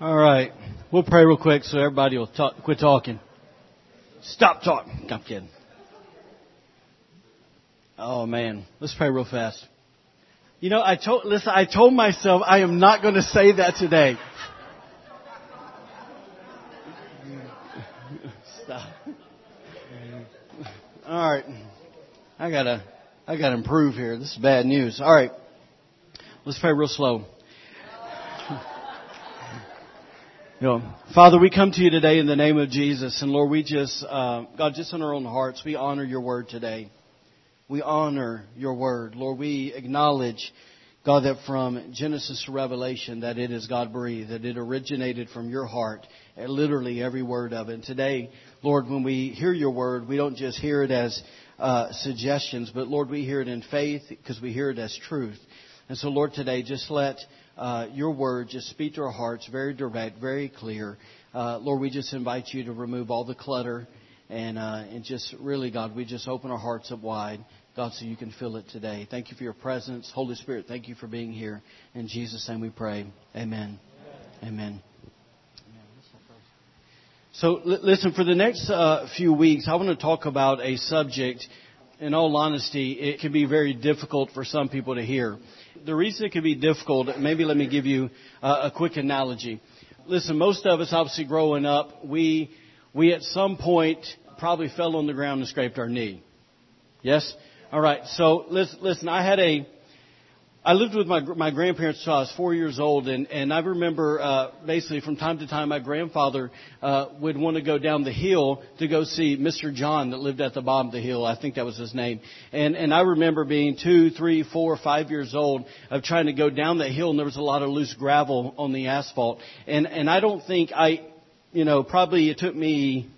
All right. We'll pray real quick so everybody will talk, quit talking. Stop talking. I'm kidding. Oh man. Let's pray real fast. You know, I told, listen, I told myself I am not going to say that today. Stop. All right. I gotta, I gotta improve here. This is bad news. All right. Let's pray real slow. You know, Father, we come to you today in the name of Jesus, and Lord, we just, uh, God, just in our own hearts, we honor your word today. We honor your word. Lord, we acknowledge, God, that from Genesis to Revelation, that it is God breathed, that it originated from your heart, and literally every word of it. And today, Lord, when we hear your word, we don't just hear it as uh, suggestions, but Lord, we hear it in faith because we hear it as truth. And so, Lord, today, just let uh, your word just speak to our hearts, very direct, very clear. Uh, Lord, we just invite you to remove all the clutter and uh, and just really, God, we just open our hearts up wide, God, so you can fill it today. Thank you for your presence, Holy Spirit. Thank you for being here. In Jesus' name, we pray. Amen. Amen. So, l- listen, for the next uh, few weeks, I want to talk about a subject. In all honesty, it can be very difficult for some people to hear the reason it can be difficult, maybe let me give you a quick analogy. Listen, most of us, obviously growing up, we, we at some point probably fell on the ground and scraped our knee. Yes? Alright, so listen, listen, I had a, I lived with my my grandparents until I was four years old, and and I remember uh, basically from time to time my grandfather uh, would want to go down the hill to go see Mr. John that lived at the bottom of the hill. I think that was his name. And and I remember being two, three, four, five years old of trying to go down that hill, and there was a lot of loose gravel on the asphalt. And and I don't think I, you know, probably it took me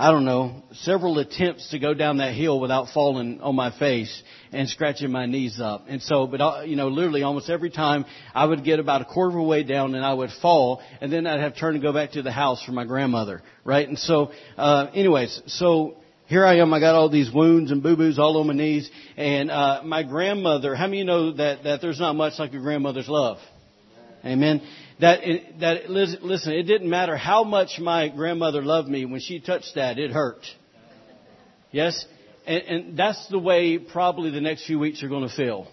I don't know, several attempts to go down that hill without falling on my face and scratching my knees up. And so, but, uh, you know, literally almost every time I would get about a quarter of a way down and I would fall and then I'd have to turn and go back to the house for my grandmother, right? And so, uh, anyways, so here I am. I got all these wounds and boo-boos all on my knees. And, uh, my grandmother, how many of you know that, that there's not much like your grandmother's love? Amen that it, that it, listen, it didn't matter how much my grandmother loved me when she touched that, it hurt. Yes, and, and that's the way probably the next few weeks are going to feel.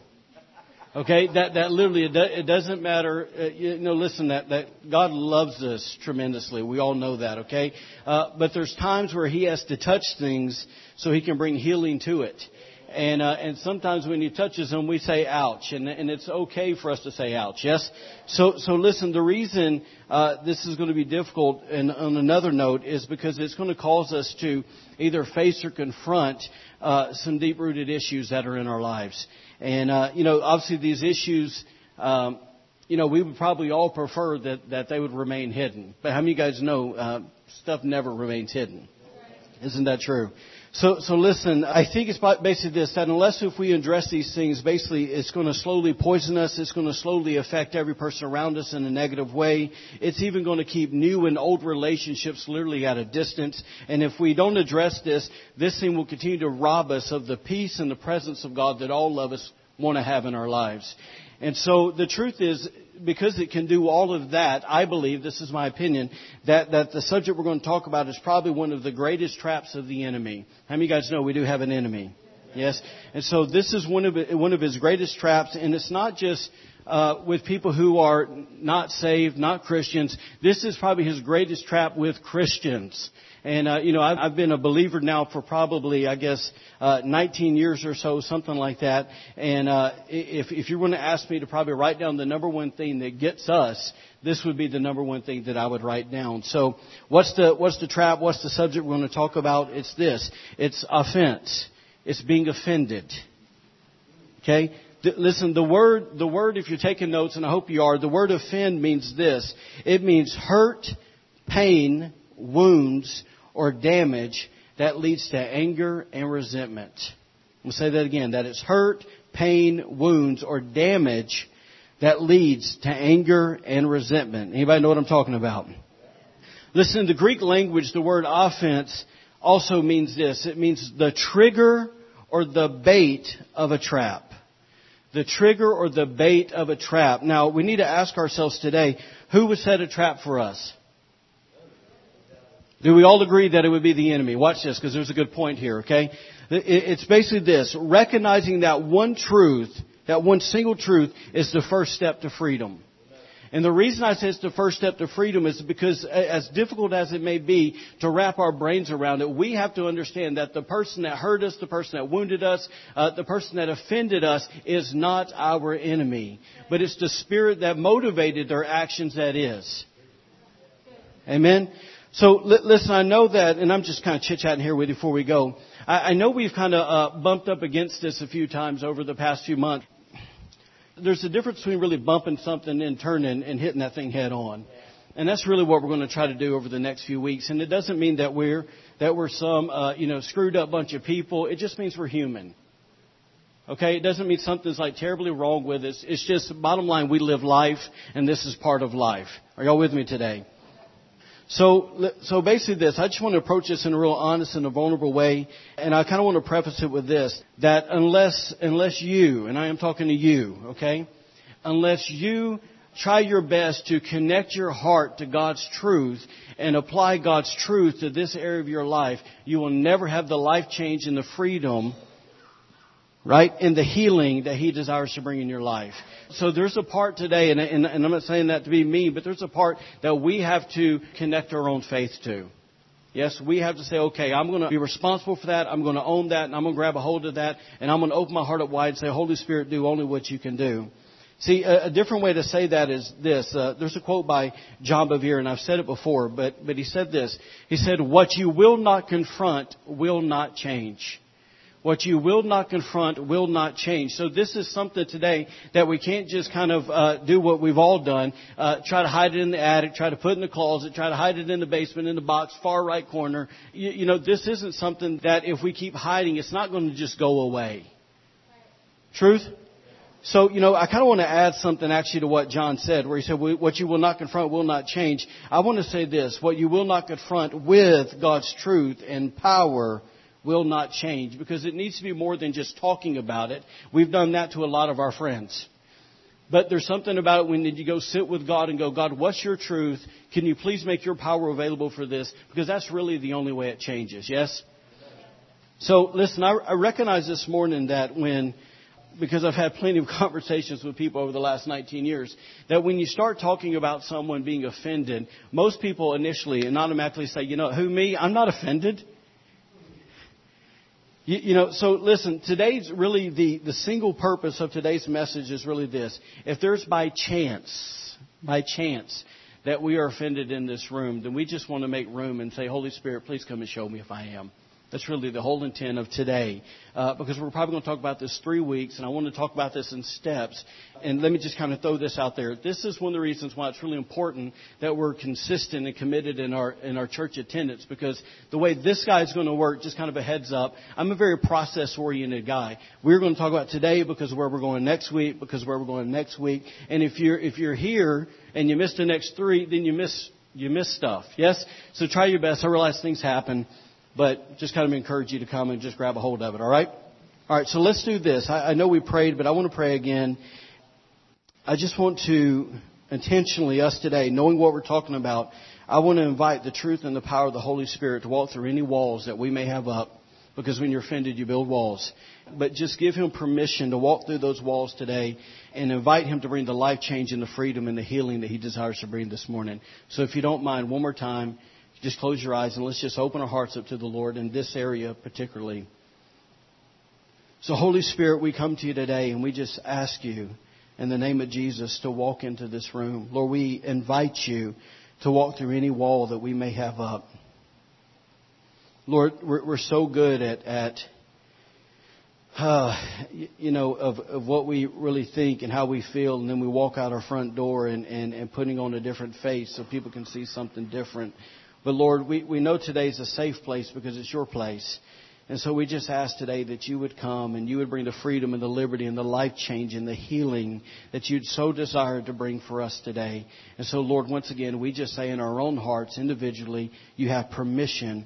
Okay, that that literally it, do, it doesn't matter. Uh, you know, listen, that that God loves us tremendously. We all know that. Okay, uh, but there's times where He has to touch things so He can bring healing to it. And, uh, and sometimes when he touches them, we say ouch. And, and it's okay for us to say ouch. Yes? So, so listen, the reason, uh, this is going to be difficult and on another note is because it's going to cause us to either face or confront, uh, some deep rooted issues that are in our lives. And, uh, you know, obviously these issues, um, you know, we would probably all prefer that, that they would remain hidden. But how many of you guys know, uh, stuff never remains hidden? Isn't that true? So, so listen, I think it's basically this, that unless if we address these things, basically it's going to slowly poison us, it's going to slowly affect every person around us in a negative way. It's even going to keep new and old relationships literally at a distance. And if we don't address this, this thing will continue to rob us of the peace and the presence of God that all of us want to have in our lives. And so the truth is, because it can do all of that, I believe, this is my opinion, that, that the subject we're going to talk about is probably one of the greatest traps of the enemy. How many of you guys know we do have an enemy? Yes? And so this is one of, one of his greatest traps, and it's not just uh, with people who are not saved, not Christians. This is probably his greatest trap with Christians. And, uh, you know, I've, I've been a believer now for probably, I guess, uh, 19 years or so, something like that. And, uh, if, if you were to ask me to probably write down the number one thing that gets us, this would be the number one thing that I would write down. So, what's the, what's the trap? What's the subject we're going to talk about? It's this. It's offense. It's being offended. Okay? Listen, the word, the word, if you're taking notes, and I hope you are, the word offend means this. It means hurt, pain, wounds, or damage that leads to anger and resentment. We'll say that again. That it's hurt, pain, wounds, or damage that leads to anger and resentment. Anybody know what I'm talking about? Listen, in the Greek language, the word offense also means this. It means the trigger or the bait of a trap. The trigger or the bait of a trap. Now, we need to ask ourselves today, who would set a trap for us? Do we all agree that it would be the enemy? Watch this, because there's a good point here, okay? It's basically this, recognizing that one truth, that one single truth is the first step to freedom. And the reason I say it's the first step to freedom is because as difficult as it may be to wrap our brains around it, we have to understand that the person that hurt us, the person that wounded us, uh, the person that offended us is not our enemy. But it's the spirit that motivated their actions that is. Amen? So listen, I know that, and I'm just kind of chit-chatting here with you before we go. I, I know we've kind of uh, bumped up against this a few times over the past few months there's a difference between really bumping something and turning and hitting that thing head on. And that's really what we're going to try to do over the next few weeks. And it doesn't mean that we're that we're some uh, you know screwed up bunch of people. It just means we're human. Okay, it doesn't mean something's like terribly wrong with us. It's just bottom line we live life, and this is part of life. Are y'all with me today? So, so basically this, I just want to approach this in a real honest and a vulnerable way, and I kind of want to preface it with this, that unless, unless you, and I am talking to you, okay, unless you try your best to connect your heart to God's truth and apply God's truth to this area of your life, you will never have the life change and the freedom right? In the healing that He desires to bring in your life. So there's a part today, and, and, and I'm not saying that to be mean, but there's a part that we have to connect our own faith to. Yes, we have to say, okay, I'm going to be responsible for that. I'm going to own that, and I'm going to grab a hold of that, and I'm going to open my heart up wide and say, Holy Spirit, do only what you can do. See, a, a different way to say that is this. Uh, there's a quote by John Bevere, and I've said it before, but, but he said this. He said, what you will not confront will not change. What you will not confront will not change. So this is something today that we can't just kind of uh, do what we've all done, uh, try to hide it in the attic, try to put it in the closet, try to hide it in the basement, in the box, far right corner. You, you know, this isn't something that if we keep hiding, it's not going to just go away. Truth? So, you know, I kind of want to add something actually to what John said, where he said, what you will not confront will not change. I want to say this, what you will not confront with God's truth and power will not change because it needs to be more than just talking about it. We've done that to a lot of our friends. But there's something about it when you go sit with God and go, God, what's your truth? Can you please make your power available for this? Because that's really the only way it changes, yes? So listen, I, I recognize this morning that when, because I've had plenty of conversations with people over the last 19 years, that when you start talking about someone being offended, most people initially and automatically say, you know, who me? I'm not offended. You, you, know, so listen, today's really the, the single purpose of today's message is really this. If there's by chance, by chance, that we are offended in this room, then we just want to make room and say, Holy Spirit, please come and show me if I am. That's really the whole intent of today. Uh, because we're probably going to talk about this three weeks, and I want to talk about this in steps. And let me just kind of throw this out there. This is one of the reasons why it's really important that we're consistent and committed in our in our church attendance. Because the way this guy is going to work, just kind of a heads up, I'm a very process oriented guy. We're going to talk about today because where we're going next week, because where we're going next week. And if you're if you're here and you miss the next three, then you miss you miss stuff. Yes. So try your best. I realize things happen. But just kind of encourage you to come and just grab a hold of it, all right? All right, so let's do this. I, I know we prayed, but I want to pray again. I just want to intentionally, us today, knowing what we're talking about, I want to invite the truth and the power of the Holy Spirit to walk through any walls that we may have up. Because when you're offended, you build walls. But just give Him permission to walk through those walls today and invite Him to bring the life change and the freedom and the healing that He desires to bring this morning. So if you don't mind, one more time, just close your eyes and let's just open our hearts up to the Lord in this area particularly. So, Holy Spirit, we come to you today and we just ask you in the name of Jesus to walk into this room. Lord, we invite you to walk through any wall that we may have up. Lord, we're, we're so good at, at uh, you know, of, of what we really think and how we feel, and then we walk out our front door and, and, and putting on a different face so people can see something different. But Lord, we, we know today is a safe place because it's your place. And so we just ask today that you would come and you would bring the freedom and the liberty and the life change and the healing that you'd so desire to bring for us today. And so, Lord, once again, we just say in our own hearts, individually, you have permission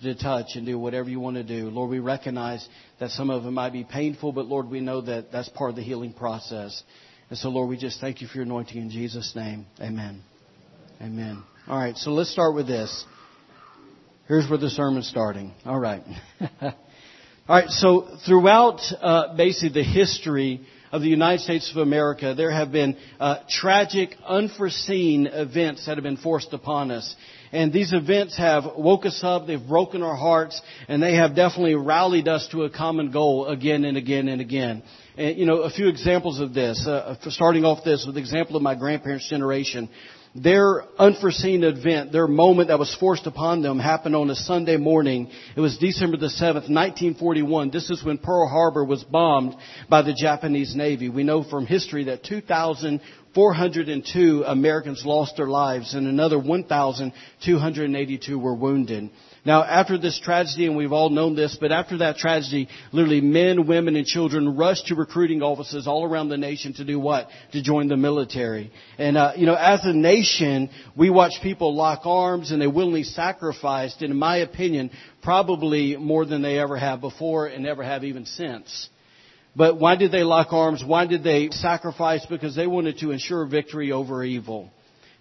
to touch and do whatever you want to do. Lord, we recognize that some of it might be painful, but Lord, we know that that's part of the healing process. And so, Lord, we just thank you for your anointing in Jesus' name. Amen. Amen. All right, so let's start with this. Here's where the sermon's starting. All right. All right, so throughout uh, basically the history of the United States of America, there have been uh, tragic, unforeseen events that have been forced upon us. And these events have woke us up, they've broken our hearts, and they have definitely rallied us to a common goal again and again and again. And, you know, a few examples of this, uh, starting off this with the example of my grandparents' generation. Their unforeseen event, their moment that was forced upon them happened on a Sunday morning. It was December the 7th, 1941. This is when Pearl Harbor was bombed by the Japanese Navy. We know from history that 2,402 Americans lost their lives and another 1,282 were wounded. Now, after this tragedy, and we've all known this, but after that tragedy, literally men, women, and children rushed to recruiting offices all around the nation to do what? To join the military. And, uh, you know, as a nation, we watch people lock arms and they willingly sacrificed, and in my opinion, probably more than they ever have before and ever have even since. But why did they lock arms? Why did they sacrifice? Because they wanted to ensure victory over evil.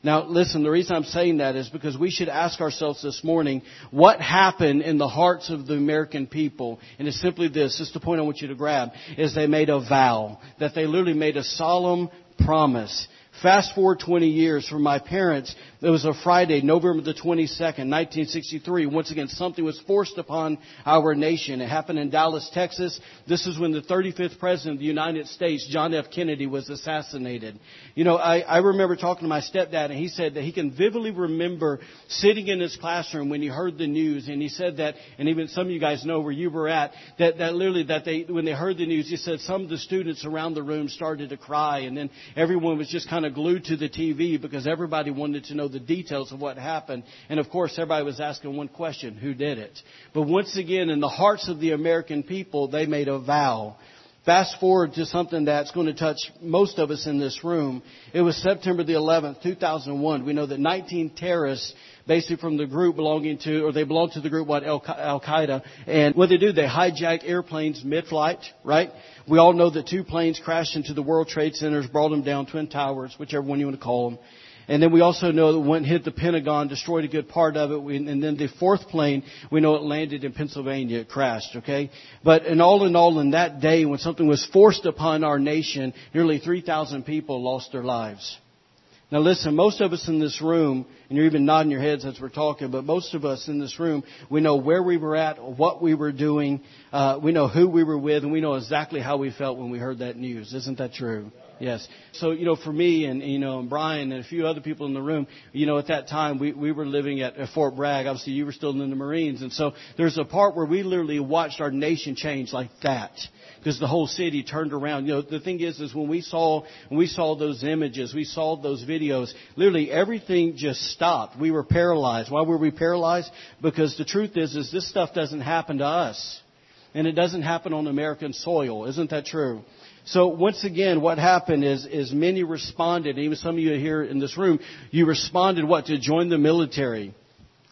Now, listen, the reason I'm saying that is because we should ask ourselves this morning, what happened in the hearts of the American people? And it's simply this, this is the point I want you to grab, is they made a vow, that they literally made a solemn promise Fast forward 20 years for my parents. It was a Friday, November the 22nd, 1963. Once again, something was forced upon our nation. It happened in Dallas, Texas. This is when the 35th President of the United States, John F. Kennedy, was assassinated. You know, I, I remember talking to my stepdad and he said that he can vividly remember sitting in his classroom when he heard the news and he said that, and even some of you guys know where you were at, that, that literally that they, when they heard the news, he said some of the students around the room started to cry and then everyone was just kind of glued to the TV because everybody wanted to know the details of what happened. And of course, everybody was asking one question, who did it? But once again, in the hearts of the American people, they made a vow. Fast forward to something that's going to touch most of us in this room. It was September the 11th, 2001. We know that 19 terrorists basically from the group belonging to, or they belong to the group, what, Al Qaeda. And what they do, they hijack airplanes mid-flight, right? We all know that two planes crashed into the World Trade Centers, brought them down, Twin Towers, whichever one you want to call them. And then we also know that one hit the Pentagon, destroyed a good part of it. And then the fourth plane, we know it landed in Pennsylvania. It crashed, okay? But in all in all, in that day, when something was forced upon our nation, nearly 3,000 people lost their lives. Now listen, most of us in this room, and you're even nodding your heads as we're talking, but most of us in this room, we know where we were at, what we were doing, uh, we know who we were with, and we know exactly how we felt when we heard that news. Isn't that true? Yes. So, you know, for me and, you know, and Brian and a few other people in the room, you know, at that time we, we were living at, at Fort Bragg. Obviously you were still in the Marines. And so there's a part where we literally watched our nation change like that because the whole city turned around. You know, the thing is, is when we saw, when we saw those images, we saw those videos, literally everything just stopped. We were paralyzed. Why were we paralyzed? Because the truth is, is this stuff doesn't happen to us. And it doesn't happen on American soil. Isn't that true? So once again, what happened is, is many responded, even some of you here in this room, you responded what? To join the military.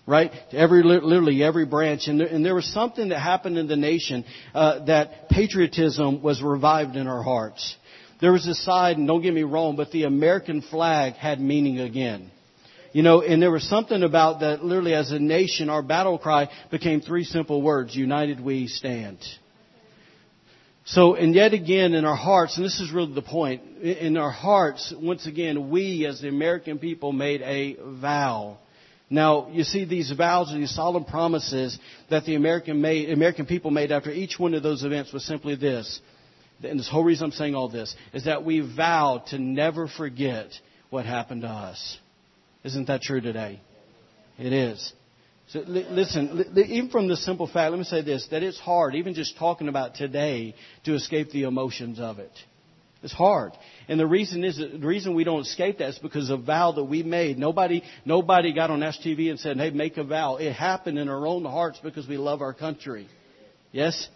Right? Every, literally every branch. And there, and there was something that happened in the nation, uh, that patriotism was revived in our hearts. There was a side, and don't get me wrong, but the American flag had meaning again. You know, and there was something about that literally as a nation, our battle cry became three simple words, united we stand. So, and yet again in our hearts, and this is really the point, in our hearts, once again, we as the American people made a vow. Now, you see these vows and these solemn promises that the American, made, American people made after each one of those events was simply this. And this whole reason I'm saying all this is that we vowed to never forget what happened to us. Isn't that true today? It is. So listen, even from the simple fact, let me say this, that it's hard, even just talking about today, to escape the emotions of it. It's hard. And the reason is, the reason we don't escape that is because of a vow that we made. Nobody, nobody got on STV and said, hey, make a vow. It happened in our own hearts because we love our country. Yes?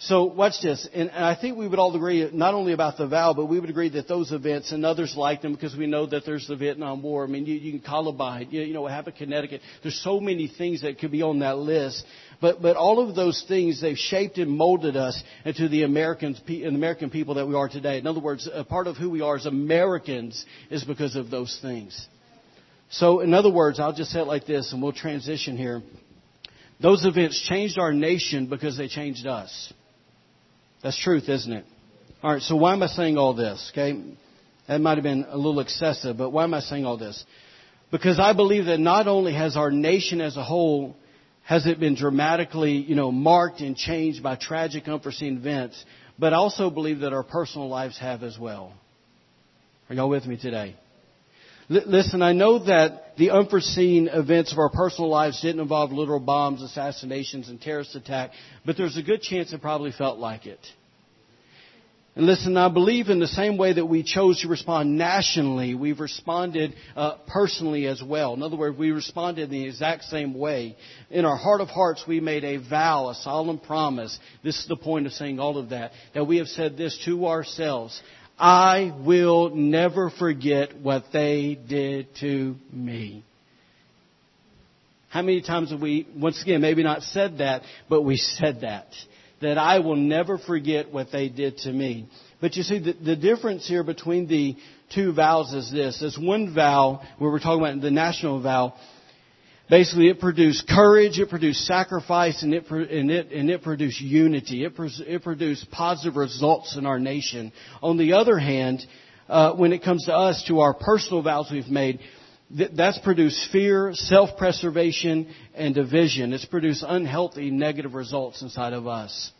So watch this, and, and I think we would all agree not only about the vow, but we would agree that those events and others like them because we know that there's the Vietnam War. I mean, you, you can Columbine, you, you know what happened in Connecticut. There's so many things that could be on that list, but but all of those things they've shaped and molded us into the Americans, the American people that we are today. In other words, a part of who we are as Americans is because of those things. So, in other words, I'll just say it like this, and we'll transition here. Those events changed our nation because they changed us. That's truth, isn't it? All right, so why am I saying all this? Okay, that might have been a little excessive, but why am I saying all this? Because I believe that not only has our nation as a whole has it been dramatically, you know, marked and changed by tragic, unforeseen events, but I also believe that our personal lives have as well. Are y'all with me today? L- listen, I know that the unforeseen events of our personal lives didn't involve literal bombs, assassinations, and terrorist attack, but there's a good chance it probably felt like it. And listen, I believe in the same way that we chose to respond nationally, we've responded uh, personally as well. In other words, we responded in the exact same way. In our heart of hearts, we made a vow, a solemn promise. This is the point of saying all of that. That we have said this to ourselves. I will never forget what they did to me. How many times have we, once again, maybe not said that, but we said that. That I will never forget what they did to me. But you see, the, the difference here between the two vows is this. There's one vow, where we're talking about the national vow, Basically, it produced courage, it produced sacrifice, and it, and it, and it produced unity. It, it produced positive results in our nation. On the other hand, uh, when it comes to us, to our personal vows we've made, th- that's produced fear, self-preservation, and division. It's produced unhealthy, negative results inside of us.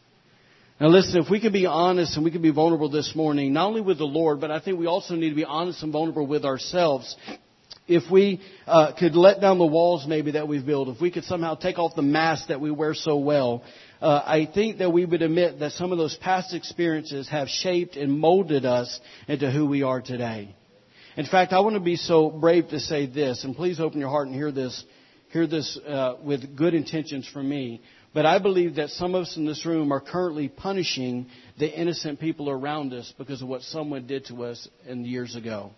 Now listen, if we can be honest and we can be vulnerable this morning, not only with the Lord, but I think we also need to be honest and vulnerable with ourselves if we uh, could let down the walls maybe that we've built, if we could somehow take off the mask that we wear so well, uh, I think that we would admit that some of those past experiences have shaped and molded us into who we are today. In fact, I want to be so brave to say this, and please open your heart and hear this, hear this uh, with good intentions from me. But I believe that some of us in this room are currently punishing the innocent people around us because of what someone did to us in years ago.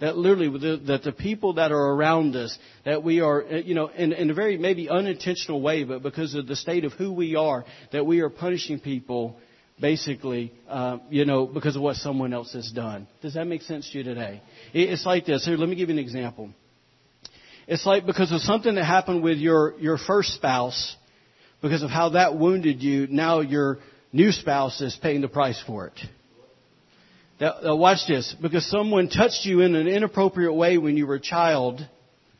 That literally, that the people that are around us, that we are, uh, you know, in, in a very maybe unintentional way, but because of the state of who we are, that we are punishing people basically, uh, you know, because of what someone else has done. Does that make sense to you today? It's like this. Here, let me give you an example. It's like because of something that happened with your, your first spouse, because of how that wounded you, now your new spouse is paying the price for it. Now, watch this. Because someone touched you in an inappropriate way when you were a child,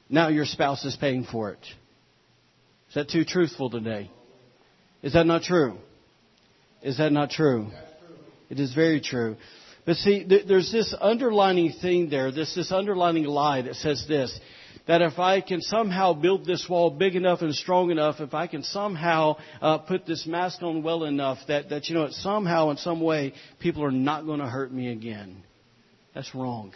now your spouse is paying for it. Is that too truthful today? Is that not true? Is that not true? It is very true. But see, there's this underlining thing there, this, this underlining lie that says this that if I can somehow build this wall big enough and strong enough, if I can somehow uh, put this mask on well enough, that, that, you know, somehow in some way people are not going to hurt me again. That's wrong.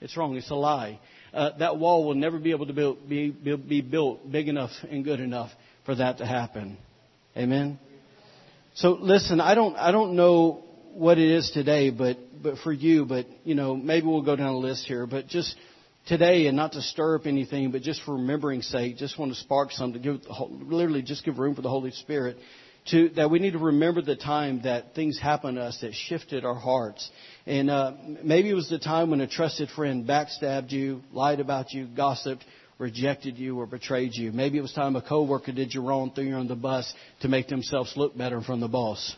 It's wrong. It's a lie. Uh, that wall will never be able to build, be, be built big enough and good enough for that to happen. Amen. So listen, I don't, I don't know what it is today, but, but for you, but, you know, maybe we'll go down a list here, but just today, and not to stir up anything, but just for remembering's sake, just want to spark something, give, literally just give room for the Holy Spirit. To, that we need to remember the time that things happened to us that shifted our hearts. And uh, maybe it was the time when a trusted friend backstabbed you, lied about you, gossiped, rejected you, or betrayed you. Maybe it was time a coworker did you wrong, threw you on the bus to make themselves look better from the boss.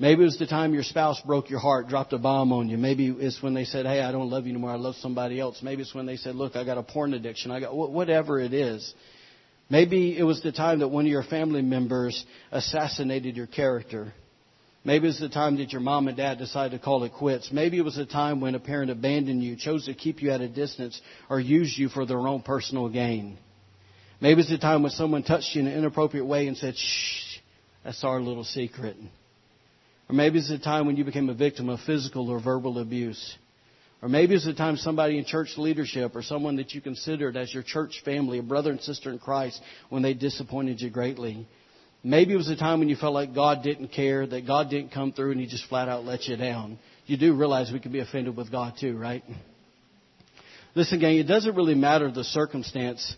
Maybe it was the time your spouse broke your heart, dropped a bomb on you. Maybe it's when they said, "Hey, I don't love you anymore. I love somebody else." Maybe it's when they said, "Look, I got a porn addiction. I got whatever it is." Maybe it was the time that one of your family members assassinated your character. Maybe it was the time that your mom and dad decided to call it quits. Maybe it was the time when a parent abandoned you, chose to keep you at a distance, or used you for their own personal gain. Maybe it's the time when someone touched you in an inappropriate way and said, shh, that's our little secret. Or maybe it's the time when you became a victim of physical or verbal abuse. Or maybe it's the time somebody in church leadership or someone that you considered as your church family, a brother and sister in Christ, when they disappointed you greatly. Maybe it was a time when you felt like God didn't care, that God didn't come through and He just flat out let you down. You do realize we can be offended with God too, right? Listen, gang, it doesn't really matter the circumstance.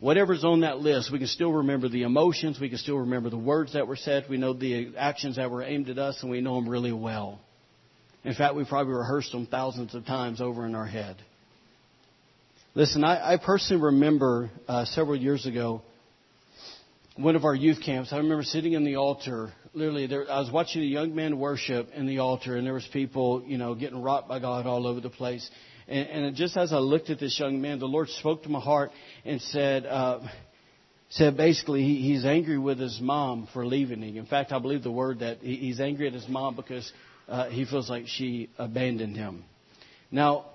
Whatever's on that list, we can still remember the emotions, we can still remember the words that were said, we know the actions that were aimed at us, and we know them really well. In fact, we probably rehearsed them thousands of times over in our head. Listen, I, I personally remember uh, several years ago, one of our youth camps. I remember sitting in the altar. Literally, there, I was watching a young man worship in the altar, and there was people, you know, getting rocked by God all over the place. And, and just as I looked at this young man, the Lord spoke to my heart and said, uh, said basically he, he's angry with his mom for leaving him. In fact, I believe the word that he, he's angry at his mom because uh, he feels like she abandoned him. Now,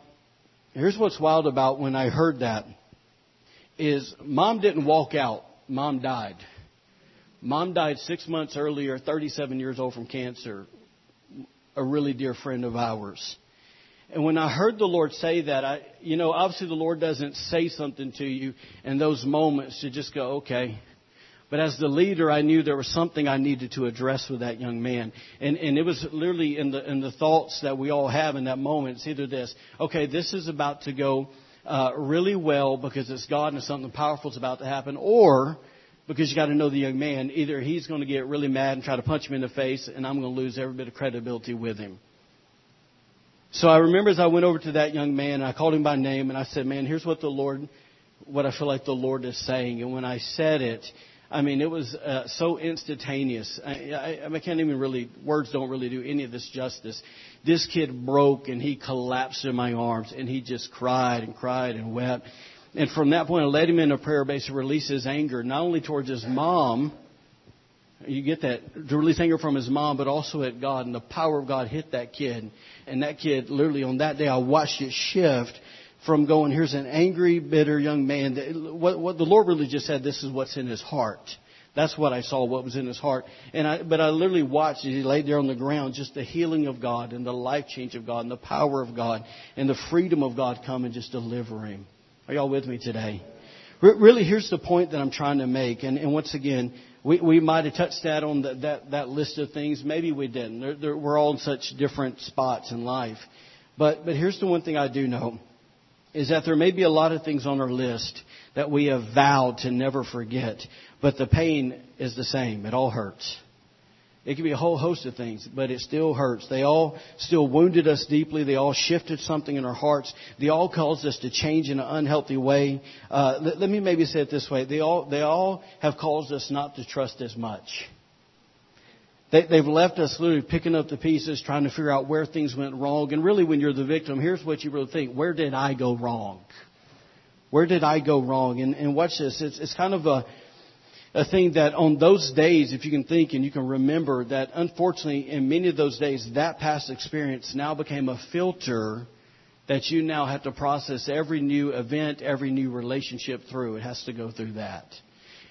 here's what's wild about when I heard that is mom didn't walk out. Mom died. Mom died six months earlier, 37 years old from cancer. A really dear friend of ours. And when I heard the Lord say that, I, you know, obviously the Lord doesn't say something to you in those moments to just go, okay. But as the leader, I knew there was something I needed to address with that young man. And, and it was literally in the, in the thoughts that we all have in that moment. It's either this, okay, this is about to go uh, really well because it's God and something powerful is about to happen, or because you got to know the young man, either he's going to get really mad and try to punch me in the face, and I'm going to lose every bit of credibility with him. So I remember as I went over to that young man, and I called him by name and I said, man, here's what the Lord, what I feel like the Lord is saying. And when I said it, I mean, it was uh, so instantaneous. I, I, I can't even really, words don't really do any of this justice. This kid broke and he collapsed in my arms and he just cried and cried and wept. And from that point, I led him into prayer, basically release his anger, not only towards his mom, you get that to release anger from his mom, but also at God. And the power of God hit that kid. And that kid, literally on that day, I watched it shift from going, here's an angry, bitter young man. What, what the Lord really just said, this is what's in his heart. That's what I saw, what was in his heart. And I, but I literally watched as he laid there on the ground, just the healing of God and the life change of God and the power of God and the freedom of God come and just deliver him. Are y'all with me today? Really, here's the point that I'm trying to make. And, and once again, we, we might have touched that on the, that, that list of things. Maybe we didn't. They're, they're, we're all in such different spots in life. But, but here's the one thing I do know is that there may be a lot of things on our list that we have vowed to never forget, but the pain is the same. It all hurts. It can be a whole host of things, but it still hurts. They all still wounded us deeply. They all shifted something in our hearts. They all caused us to change in an unhealthy way. Uh, let, let, me maybe say it this way. They all, they all have caused us not to trust as much. They, they've left us literally picking up the pieces, trying to figure out where things went wrong. And really, when you're the victim, here's what you really think. Where did I go wrong? Where did I go wrong? And, and watch this. It's, it's kind of a, a thing that on those days, if you can think and you can remember that unfortunately in many of those days, that past experience now became a filter that you now have to process every new event, every new relationship through. It has to go through that.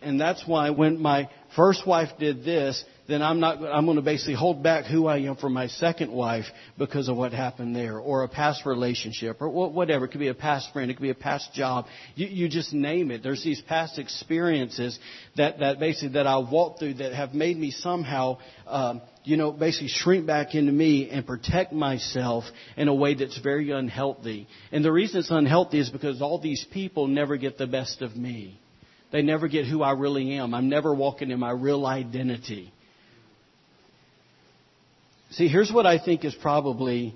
And that's why when my first wife did this, then I'm not, I'm going to basically hold back who I am for my second wife because of what happened there, or a past relationship, or whatever. It could be a past friend, it could be a past job. You, you just name it. There's these past experiences that, that basically that I walked through that have made me somehow, um, you know, basically shrink back into me and protect myself in a way that's very unhealthy. And the reason it's unhealthy is because all these people never get the best of me. They never get who I really am. I'm never walking in my real identity. See, here's what I think is probably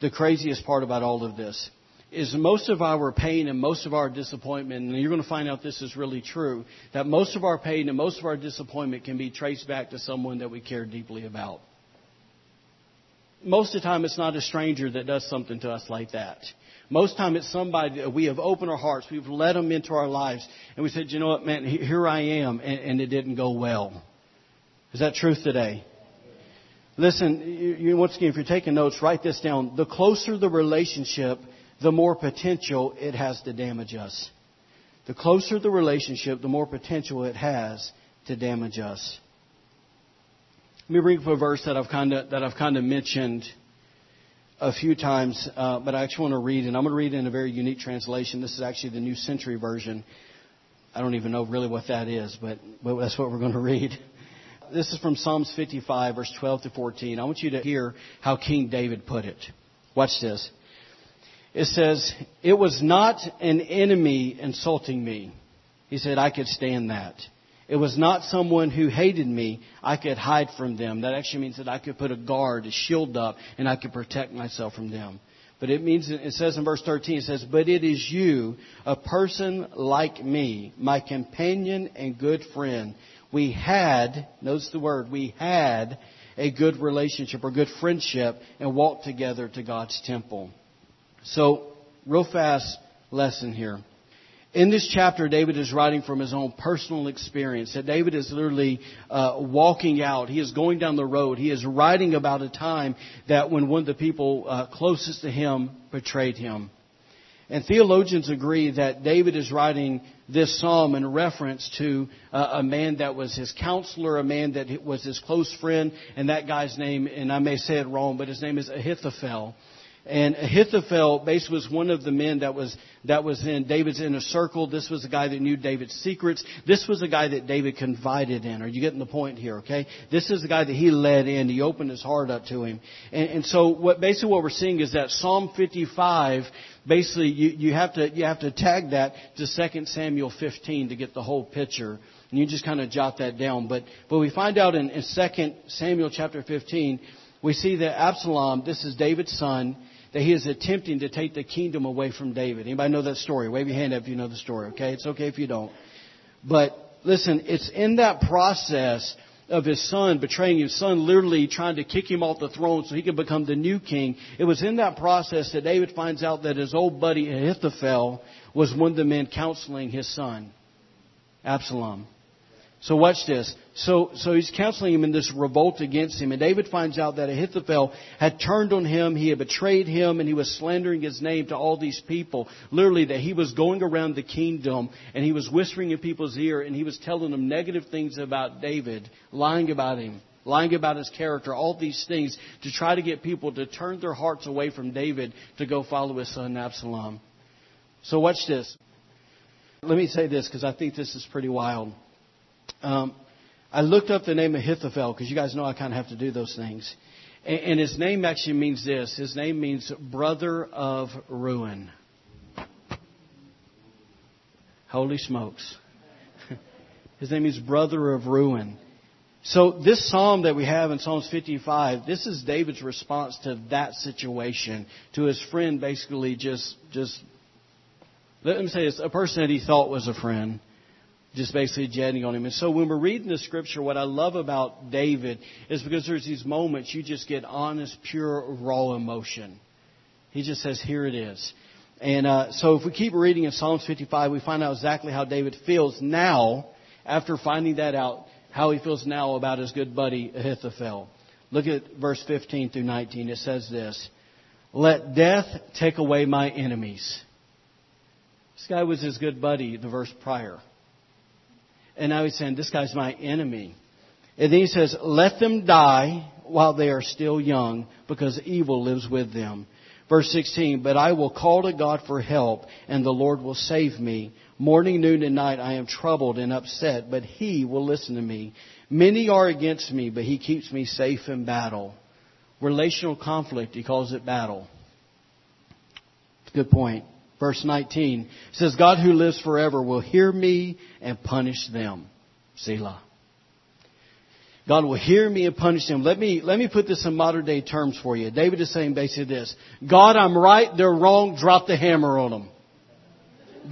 the craziest part about all of this is most of our pain and most of our disappointment, and you're going to find out this is really true, that most of our pain and most of our disappointment can be traced back to someone that we care deeply about. Most of the time, it's not a stranger that does something to us like that. Most time, it's somebody that we have opened our hearts, we've let them into our lives, and we said, you know what, man, here I am, and, and it didn't go well. Is that truth today? Listen, you, you, once again, if you're taking notes, write this down. The closer the relationship, the more potential it has to damage us. The closer the relationship, the more potential it has to damage us. Let me bring up a verse that I've kind of that I've kind of mentioned a few times, uh, but I actually want to read, and I'm going to read in a very unique translation. This is actually the New Century Version. I don't even know really what that is, but, but that's what we're going to read. This is from Psalms 55, verse 12 to 14. I want you to hear how King David put it. Watch this. It says, It was not an enemy insulting me. He said, I could stand that. It was not someone who hated me. I could hide from them. That actually means that I could put a guard, a shield up, and I could protect myself from them. But it means, it says in verse 13, it says, But it is you, a person like me, my companion and good friend. We had, notice the word, we had a good relationship or good friendship and walked together to God's temple. So, real fast lesson here. In this chapter, David is writing from his own personal experience. That David is literally uh, walking out. He is going down the road. He is writing about a time that when one of the people uh, closest to him betrayed him. And theologians agree that David is writing this psalm in reference to uh, a man that was his counselor, a man that was his close friend, and that guy's name, and I may say it wrong, but his name is Ahithophel. And Ahithophel basically was one of the men that was, that was in David's inner circle. This was the guy that knew David's secrets. This was the guy that David confided in. Are you getting the point here, okay? This is the guy that he led in. He opened his heart up to him. And, and so what, basically what we're seeing is that Psalm 55, basically you, you have to, you have to tag that to 2 Samuel 15 to get the whole picture. And you just kind of jot that down. But, but we find out in, in 2 Samuel chapter 15, we see that Absalom, this is David's son, that he is attempting to take the kingdom away from David. Anybody know that story? Wave your hand up if you know the story, okay? It's okay if you don't. But listen, it's in that process of his son betraying his son, literally trying to kick him off the throne so he could become the new king. It was in that process that David finds out that his old buddy Ahithophel was one of the men counseling his son, Absalom. So watch this. So, so he's counseling him in this revolt against him. And David finds out that Ahithophel had turned on him, he had betrayed him, and he was slandering his name to all these people. Literally, that he was going around the kingdom and he was whispering in people's ear and he was telling them negative things about David, lying about him, lying about his character, all these things to try to get people to turn their hearts away from David to go follow his son Absalom. So watch this. Let me say this because I think this is pretty wild. Um, I looked up the name Ahithophel because you guys know I kind of have to do those things. And, and his name actually means this. His name means brother of ruin. Holy smokes. His name is brother of ruin. So this psalm that we have in Psalms 55, this is David's response to that situation, to his friend basically just, just, let me say this, a person that he thought was a friend just basically jetting on him. And so when we're reading the scripture, what I love about David is because there's these moments you just get honest, pure, raw emotion. He just says, here it is. And uh, so if we keep reading in Psalms 55, we find out exactly how David feels now, after finding that out, how he feels now about his good buddy Ahithophel. Look at verse 15 through 19. It says this, Let death take away my enemies. This guy was his good buddy the verse prior. And now he's saying, This guy's my enemy. And then he says, Let them die while they are still young, because evil lives with them. Verse 16, But I will call to God for help, and the Lord will save me. Morning, noon, and night I am troubled and upset, but He will listen to me. Many are against me, but He keeps me safe in battle. Relational conflict, He calls it battle. Good point verse 19 says, God who lives forever will hear me and punish them. Selah. God will hear me and punish them. Let me, let me put this in modern day terms for you. David is saying basically this. God, I'm right, they're wrong, drop the hammer on them.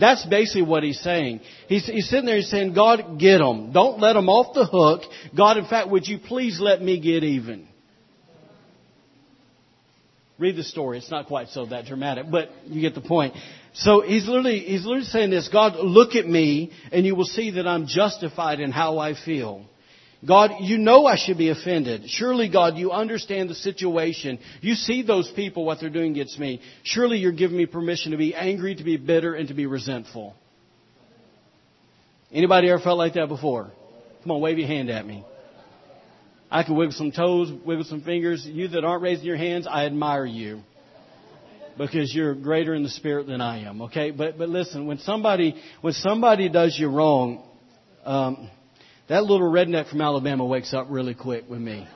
That's basically what he's saying. He's, he's sitting there, he's saying, God, get them. Don't let them off the hook. God, in fact, would you please let me get even? Read the story. It's not quite so that dramatic, but you get the point. So he's literally, he's literally saying this, God, look at me and you will see that I'm justified in how I feel. God, you know I should be offended. Surely, God, you understand the situation. You see those people, what they're doing against me. Surely you're giving me permission to be angry, to be bitter, and to be resentful. Anybody ever felt like that before? Come on, wave your hand at me. I can wiggle some toes, wiggle some fingers. You that aren't raising your hands, I admire you. because you're greater in the spirit than I am. Okay, but but listen, when somebody when somebody does you wrong, um, that little redneck from Alabama wakes up really quick with me.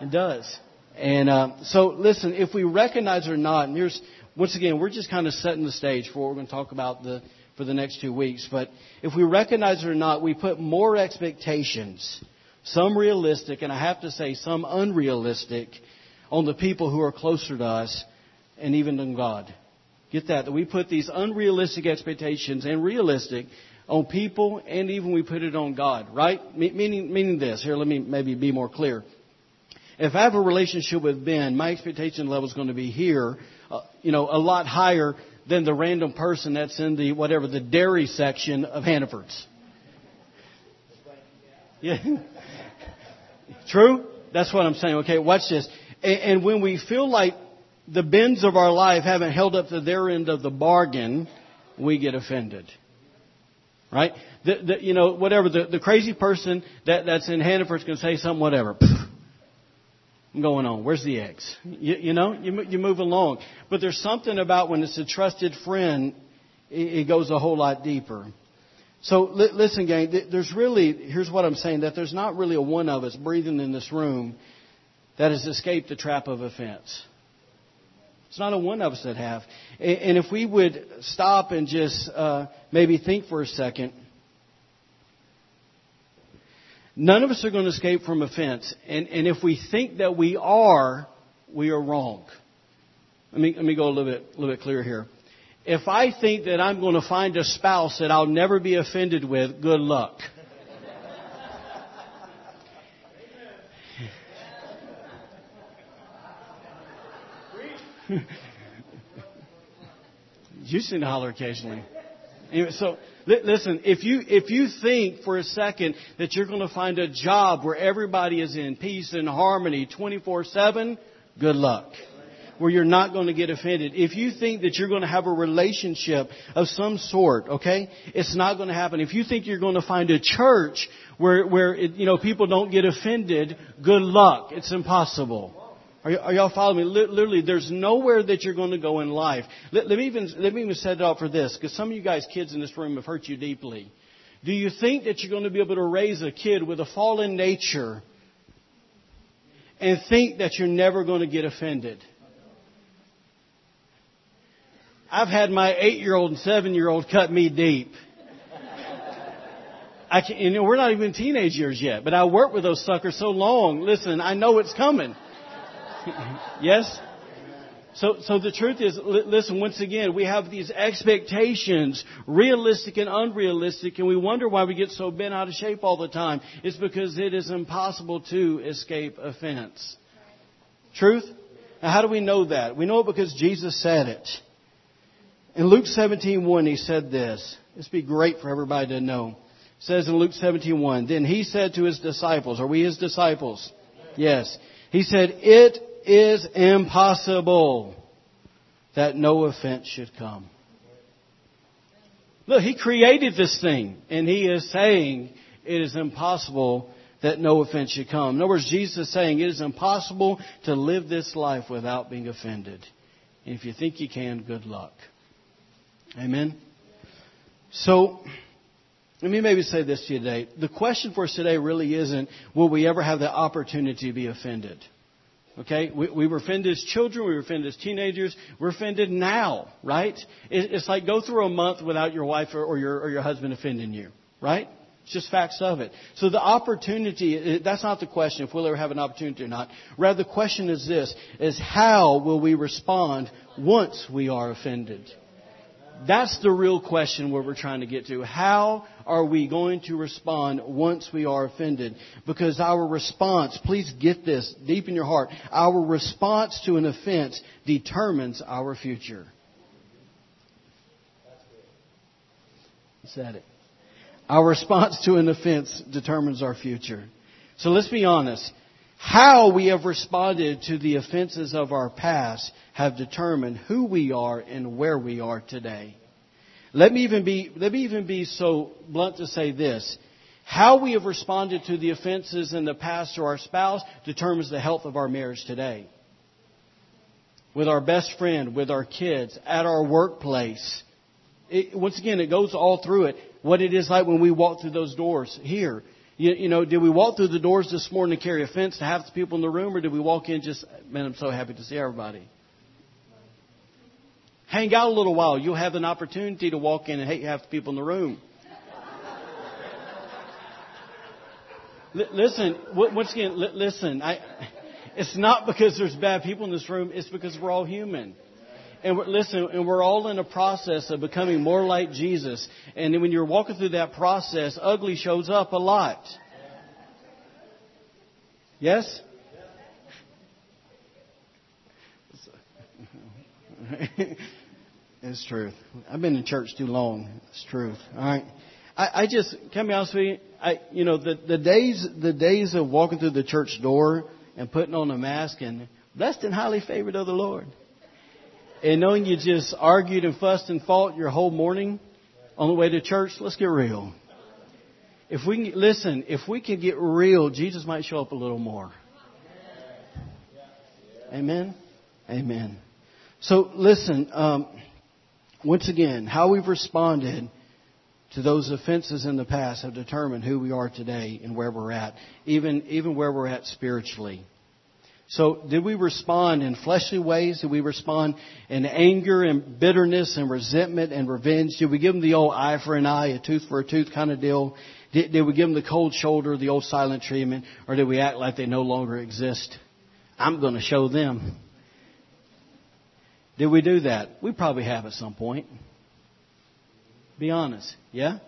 It does. And uh, so, listen, if we recognize it or not, and here's once again, we're just kind of setting the stage for what we're going to talk about the for the next two weeks. But if we recognize it or not, we put more expectations, some realistic, and I have to say some unrealistic, on the people who are closer to us and even than God. Get that? That we put these unrealistic expectations and realistic on people and even we put it on God, right? Meaning, meaning this. Here, let me maybe be more clear. If I have a relationship with Ben, my expectation level is going to be here, uh, you know, a lot higher than the random person that's in the, whatever, the dairy section of Hannaford's. Yeah. True? That's what I'm saying. Okay, watch this. And, and when we feel like the bends of our life haven't held up to their end of the bargain, we get offended. Right? The, the, you know, whatever, the, the crazy person that, that's in Hannaford's going to say something, whatever. I'm going on. Where's the eggs? You, you know, you, you move along. But there's something about when it's a trusted friend, it, it goes a whole lot deeper. So li- listen, gang, there's really, here's what I'm saying, that there's not really a one of us breathing in this room that has escaped the trap of offense. It's not a one of us that have. And if we would stop and just uh, maybe think for a second, none of us are going to escape from offense. And, and if we think that we are, we are wrong. Let me, let me go a little bit, a little bit clearer here. If I think that I'm going to find a spouse that I'll never be offended with, good luck. you seem to holler occasionally. Anyway, so listen, if you if you think for a second that you're going to find a job where everybody is in peace and harmony 24/7, good luck. Where you're not going to get offended. If you think that you're going to have a relationship of some sort, okay, it's not going to happen. If you think you're going to find a church where where it, you know people don't get offended, good luck. It's impossible. Are, are y'all following me? Literally, there's nowhere that you're going to go in life. Let, let me even let me even set it up for this, because some of you guys, kids in this room, have hurt you deeply. Do you think that you're going to be able to raise a kid with a fallen nature and think that you're never going to get offended? I've had my eight-year-old and seven-year-old cut me deep. I can, you know, we're not even teenage years yet, but I worked with those suckers so long. Listen, I know it's coming. yes? So, so the truth is, listen, once again, we have these expectations, realistic and unrealistic, and we wonder why we get so bent out of shape all the time. It's because it is impossible to escape offense. Truth? Now, how do we know that? We know it because Jesus said it. In Luke 17:1, he said this. This be great for everybody to know. It says in Luke 17:1, then he said to his disciples, are we his disciples? Yes. He said, it is impossible that no offense should come. Look, He created this thing, and He is saying it is impossible that no offense should come. In other words, Jesus is saying it is impossible to live this life without being offended. And if you think you can, good luck. Amen? So, let me maybe say this to you today. The question for us today really isn't, will we ever have the opportunity to be offended? Okay, we, we were offended as children, we were offended as teenagers, we're offended now, right? It, it's like go through a month without your wife or, or, your, or your husband offending you, right? It's just facts of it. So the opportunity, that's not the question if we'll ever have an opportunity or not. Rather, the question is this, is how will we respond once we are offended? That's the real question where we're trying to get to. How are we going to respond once we are offended? Because our response, please get this deep in your heart, our response to an offense determines our future. Said it. Our response to an offense determines our future. So let's be honest. How we have responded to the offenses of our past have determined who we are and where we are today. Let me even be, let me even be so blunt to say this. How we have responded to the offenses in the past to our spouse determines the health of our marriage today. with our best friend, with our kids, at our workplace. It, once again, it goes all through it. What it is like when we walk through those doors here. You, you, know, did we walk through the doors this morning to carry offense to half the people in the room, or did we walk in just, man, I'm so happy to see everybody? Hang out a little while. You'll have an opportunity to walk in and hate half the people in the room. L- listen, once again, l- listen. I, it's not because there's bad people in this room. It's because we're all human. And listen, and we're all in a process of becoming more like Jesus. And when you're walking through that process, ugly shows up a lot. Yes? it's truth. I've been in church too long. It's truth. All right. I, I just can I be honest with you. I, you know, the the days the days of walking through the church door and putting on a mask and blessed and highly favored of the Lord, and knowing you just argued and fussed and fought your whole morning on the way to church. Let's get real. If we can listen, if we can get real, Jesus might show up a little more. Amen. Amen. So listen, um, once again, how we've responded to those offenses in the past have determined who we are today and where we're at, even, even where we're at spiritually. So, did we respond in fleshly ways? Did we respond in anger and bitterness and resentment and revenge? Did we give them the old eye for an eye, a tooth for a tooth kind of deal? Did, did we give them the cold shoulder, the old silent treatment? Or did we act like they no longer exist? I'm going to show them. Did we do that? We probably have at some point. Be honest. Yeah?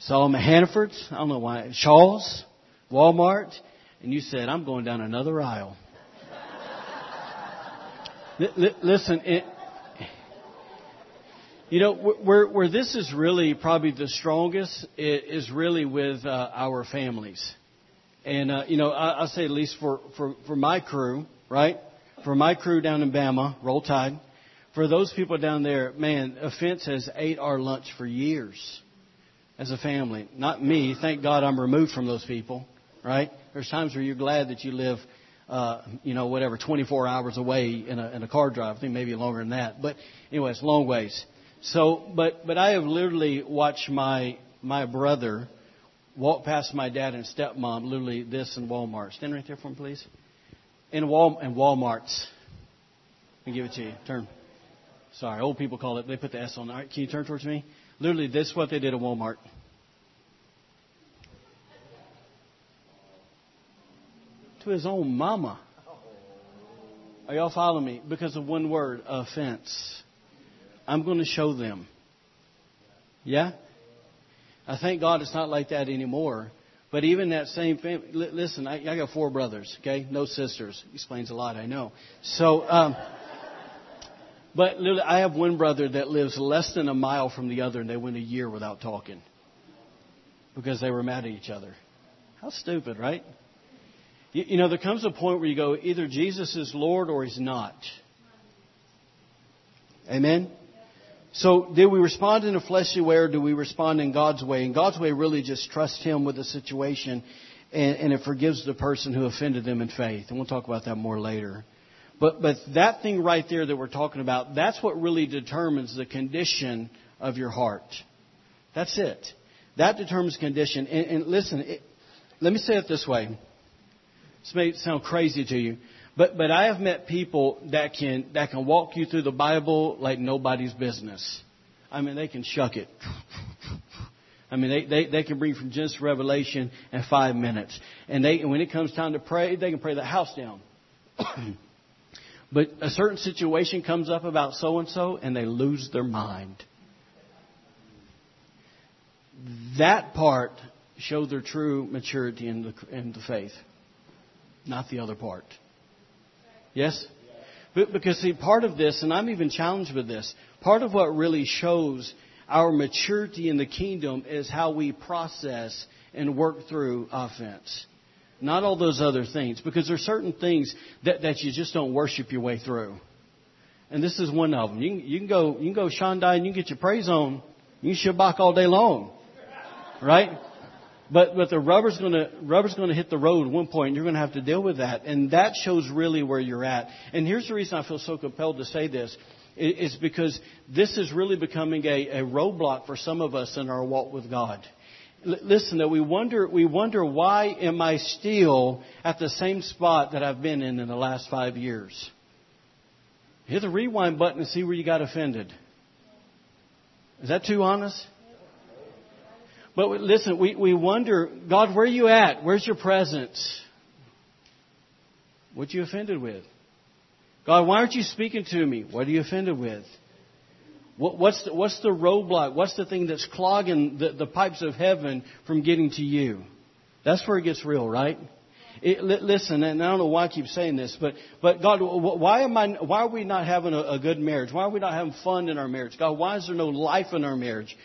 Saw them at Hannaford's, I don't know why, Shaw's, Walmart, and you said, I'm going down another aisle. L- listen, it, you know, where, where this is really probably the strongest is really with uh, our families. And, uh, you know, I, I say at least for, for, for my crew, right? For my crew down in Bama, Roll Tide, for those people down there, man, offense has ate our lunch for years as a family. Not me. Thank God I'm removed from those people, right? There's times where you're glad that you live, uh, you know, whatever, 24 hours away in a, in a car drive. I think maybe longer than that. But anyway, it's long ways. So, but, but I have literally watched my, my brother walk past my dad and stepmom, literally this in Walmart. Stand right there for me, please. In Wal, in Walmart's. Let me give it to you. Turn. Sorry, old people call it, they put the S on. All right, can you turn towards me? Literally, this is what they did at Walmart. To his own mama. Are y'all following me? Because of one word, offense. I'm going to show them. Yeah? I thank God it's not like that anymore. But even that same family, listen, I, I got four brothers, okay? No sisters. Explains a lot, I know. So, um, but I have one brother that lives less than a mile from the other, and they went a year without talking because they were mad at each other. How stupid, right? You, you know, there comes a point where you go, either Jesus is Lord or He's not. Amen? So, do we respond in a fleshly way or do we respond in God's way? In God's way, really just trust Him with the situation and, and it forgives the person who offended them in faith. And we'll talk about that more later. But, but that thing right there that we're talking about, that's what really determines the condition of your heart. That's it. That determines condition. And, and listen, it, let me say it this way. This may sound crazy to you, but, but I have met people that can, that can walk you through the Bible like nobody's business. I mean, they can shuck it. I mean, they, they, they can bring from Genesis to Revelation in five minutes. And they, when it comes time to pray, they can pray the house down. But a certain situation comes up about so and so, and they lose their mind. That part shows their true maturity in the, in the faith, not the other part. Yes? But because see, part of this, and I'm even challenged with this, part of what really shows our maturity in the kingdom is how we process and work through offense. Not all those other things, because there are certain things that, that you just don't worship your way through. And this is one of them. You can, you can go, you can go Shandai and you can get your praise on. You can shabach all day long. Right? But but the rubber's gonna rubber's gonna hit the road at one point. And you're gonna have to deal with that, and that shows really where you're at. And here's the reason I feel so compelled to say this is because this is really becoming a, a roadblock for some of us in our walk with God. L- listen, that we wonder we wonder why am I still at the same spot that I've been in in the last five years. Hit the rewind button and see where you got offended. Is that too honest? But listen, we, we wonder, God, where are you at? Where's your presence? What are you offended with? God, why aren't you speaking to me? What are you offended with? What, what's, the, what's the roadblock? What's the thing that's clogging the, the pipes of heaven from getting to you? That's where it gets real, right? It, listen, and I don't know why I keep saying this, but but God, why am I? Why are we not having a, a good marriage? Why are we not having fun in our marriage? God, why is there no life in our marriage?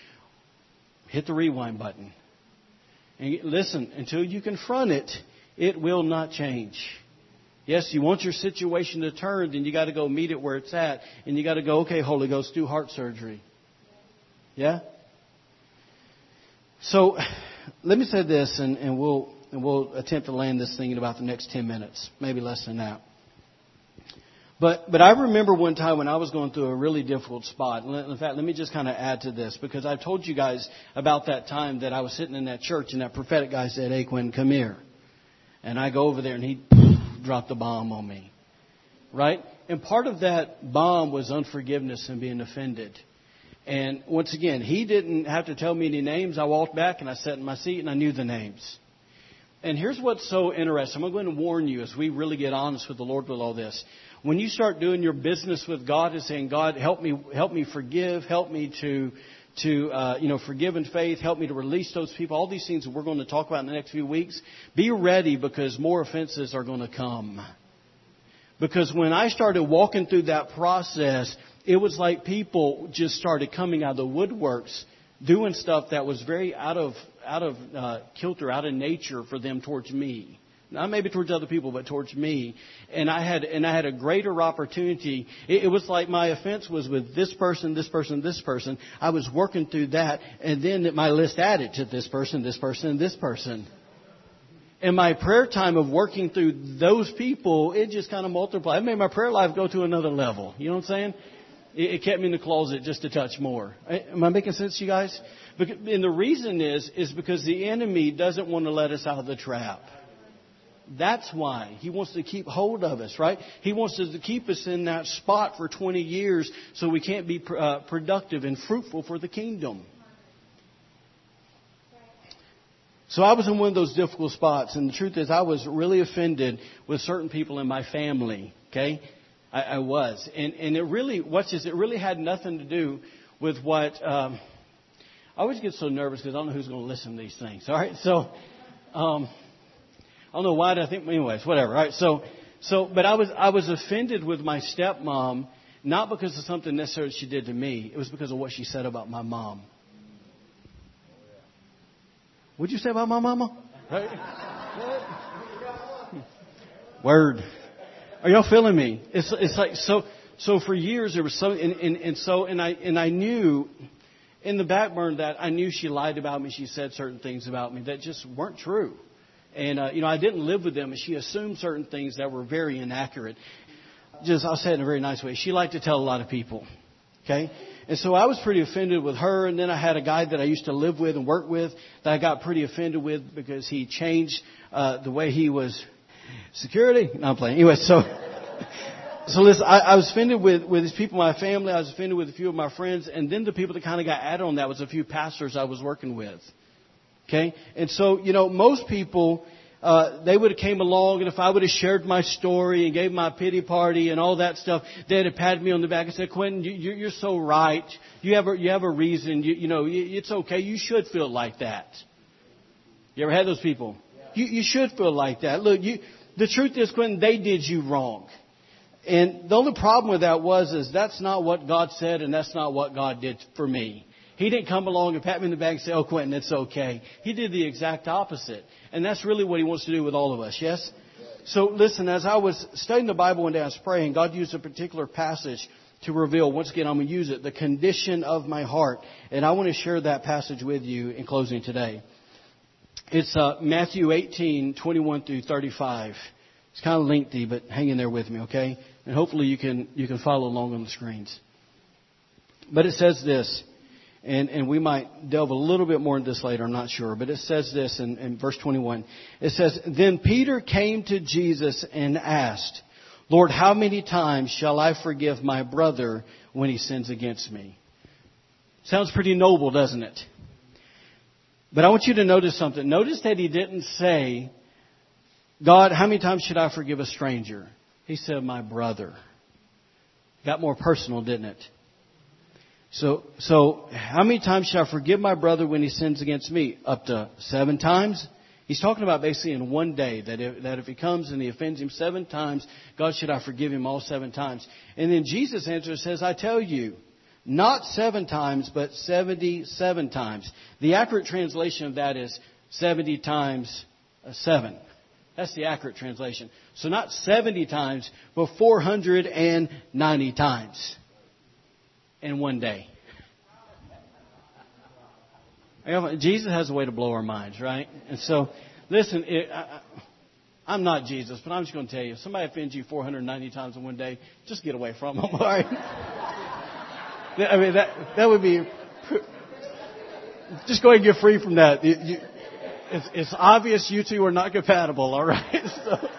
Hit the rewind button. And listen, until you confront it, it will not change. Yes, you want your situation to turn, then you got to go meet it where it's at, and you got to go, okay, Holy Ghost, do heart surgery. Yeah. So, let me say this, and, and we'll and we'll attempt to land this thing in about the next ten minutes, maybe less than that. But, but I remember one time when I was going through a really difficult spot. In fact, let me just kind of add to this because I've told you guys about that time that I was sitting in that church and that prophetic guy said, Hey, Quinn, come here. And I go over there and he dropped the bomb on me. Right? And part of that bomb was unforgiveness and being offended. And once again, he didn't have to tell me any names. I walked back and I sat in my seat and I knew the names. And here's what's so interesting. I'm going to warn you as we really get honest with the Lord with all this. When you start doing your business with God and saying, God, help me, help me forgive, help me to, to uh, you know, forgive in faith, help me to release those people, all these things that we're going to talk about in the next few weeks, be ready because more offenses are going to come. Because when I started walking through that process, it was like people just started coming out of the woodworks doing stuff that was very out of out of uh, kilter, out of nature for them towards me not maybe towards other people, but towards me. And I had, and I had a greater opportunity. It, it, was like my offense was with this person, this person, this person. I was working through that, and then my list added to this person, this person, and this person. And my prayer time of working through those people, it just kind of multiplied. It made my prayer life go to another level. You know what I'm saying? It, it kept me in the closet just a touch more. Am I making sense, you guys? And the reason is, is because the enemy doesn't want to let us out of the trap. That's why. He wants to keep hold of us, right? He wants us to keep us in that spot for 20 years so we can't be uh, productive and fruitful for the kingdom. So I was in one of those difficult spots, and the truth is, I was really offended with certain people in my family. Okay, I, I was, and and it really, watch this, it really had nothing to do with what. Um, I always get so nervous because I don't know who's going to listen to these things. All right, so. Um, I don't know why. I think, anyways, whatever. Right. So, so, but I was, I was offended with my stepmom, not because of something necessarily she did to me. It was because of what she said about my mom. What'd you say about my mama? Right? Word. Are y'all feeling me? It's, it's like, so, so for years there was so, and, and, and so, and I, and I knew, in the backburn that I knew she lied about me. She said certain things about me that just weren't true. And, uh, you know, I didn't live with them, and she assumed certain things that were very inaccurate. Just, I'll say it in a very nice way. She liked to tell a lot of people. Okay? And so I was pretty offended with her, and then I had a guy that I used to live with and work with that I got pretty offended with because he changed uh, the way he was security. No, I'm playing. Anyway, so so listen, I, I was offended with with these people, my family. I was offended with a few of my friends, and then the people that kind of got added on that was a few pastors I was working with. Okay? And so, you know, most people, uh, they would have came along and if I would have shared my story and gave my pity party and all that stuff, they'd have patted me on the back and said, Quinton, you, you're so right. You have a, you have a reason. You, you know, it's okay. You should feel like that. You ever had those people? You, you should feel like that. Look, you, the truth is, Quinton, they did you wrong. And the only problem with that was, is that's not what God said and that's not what God did for me. He didn't come along and pat me in the back and say, oh, Quinton, it's okay. He did the exact opposite. And that's really what he wants to do with all of us, yes? So listen, as I was studying the Bible one day, I was praying, God used a particular passage to reveal, once again, I'm going to use it, the condition of my heart. And I want to share that passage with you in closing today. It's uh, Matthew 18, 21 through 35. It's kind of lengthy, but hang in there with me, okay? And hopefully you can, you can follow along on the screens. But it says this, and, and we might delve a little bit more into this later, I'm not sure, but it says this in, in verse 21. It says, Then Peter came to Jesus and asked, Lord, how many times shall I forgive my brother when he sins against me? Sounds pretty noble, doesn't it? But I want you to notice something. Notice that he didn't say, God, how many times should I forgive a stranger? He said, my brother. Got more personal, didn't it? So, so how many times should I forgive my brother when he sins against me? Up to seven times? He's talking about basically in one day that if, that if he comes and he offends him seven times, God should I forgive him all seven times. And then Jesus answers says, I tell you, not seven times, but 77 times. The accurate translation of that is 70 times seven. That's the accurate translation. So not 70 times, but 490 times in one day. Jesus has a way to blow our minds, right? And so, listen, it, I, I'm not Jesus, but I'm just going to tell you, if somebody offends you 490 times in one day, just get away from them, all right? I mean, that, that would be, just go ahead and get free from that. You, you, it's, it's obvious you two are not compatible, all right? So,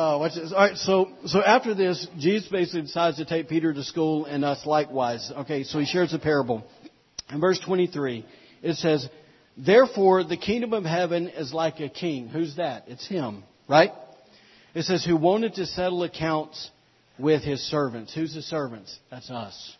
uh, this. All right, so so after this, Jesus basically decides to take Peter to school and us likewise. Okay, so he shares a parable. In verse 23, it says, "Therefore, the kingdom of heaven is like a king. Who's that? It's him, right? It says, who wanted to settle accounts with his servants. Who's the servants? That's us.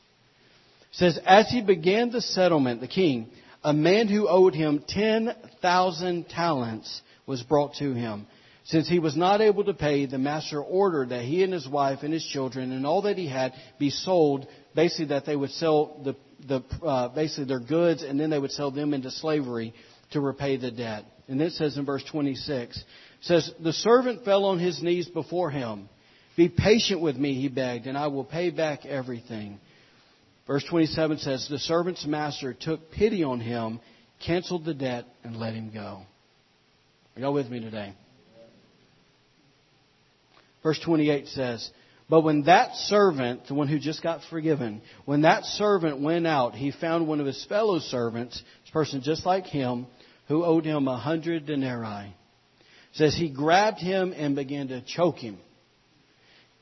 It says, as he began the settlement, the king, a man who owed him 10,000 talents was brought to him. Since he was not able to pay, the master ordered that he and his wife and his children and all that he had be sold, basically that they would sell the, the uh, basically their goods and then they would sell them into slavery to repay the debt. And it says in verse 26, says, the servant fell on his knees before him be patient with me, he begged, and I will pay back everything. Verse 27 says, The servant's master took pity on him, canceled the debt, and let him go. Are y'all with me today? Verse 28 says, But when that servant, the one who just got forgiven, when that servant went out, he found one of his fellow servants, this person just like him, who owed him a hundred denarii. It says he grabbed him and began to choke him.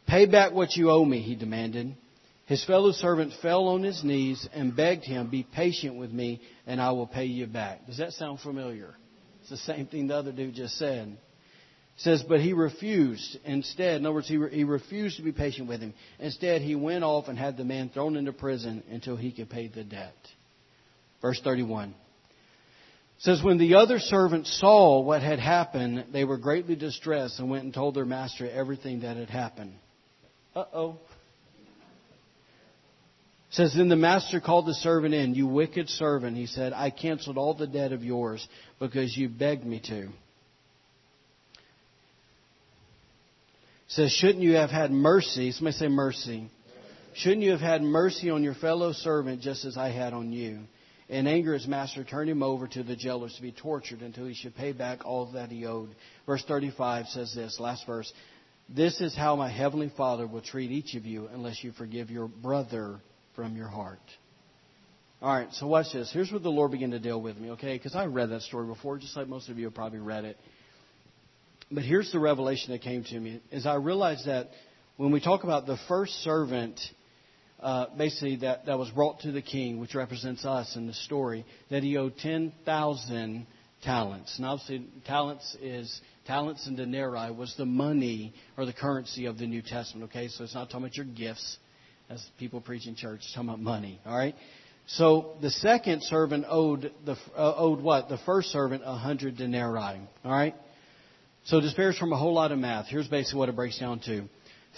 Pay back what you owe me, he demanded. His fellow servant fell on his knees and begged him, Be patient with me, and I will pay you back. Does that sound familiar? It's the same thing the other dude just said. Says, but he refused. Instead, in other words, he, re- he refused to be patient with him. Instead, he went off and had the man thrown into prison until he could pay the debt. Verse 31 says, When the other servants saw what had happened, they were greatly distressed and went and told their master everything that had happened. Uh oh. Says, Then the master called the servant in. You wicked servant, he said, I canceled all the debt of yours because you begged me to. Says, Shouldn't you have had mercy? Somebody say mercy. Shouldn't you have had mercy on your fellow servant just as I had on you? In anger, his master turned him over to the jailers to be tortured until he should pay back all that he owed. Verse 35 says this, last verse. This is how my heavenly Father will treat each of you unless you forgive your brother from your heart. All right, so watch this. Here's where the Lord began to deal with me, okay? Because I read that story before, just like most of you have probably read it. But here's the revelation that came to me: is I realized that when we talk about the first servant, uh, basically that, that was brought to the king, which represents us in the story, that he owed ten thousand talents. And obviously, talents is talents and denarii was the money or the currency of the New Testament. Okay, so it's not talking about your gifts, as people preach in church. It's talking about money. All right. So the second servant owed the uh, owed what? The first servant a hundred denarii. All right. So this bears from a whole lot of math. Here's basically what it breaks down to.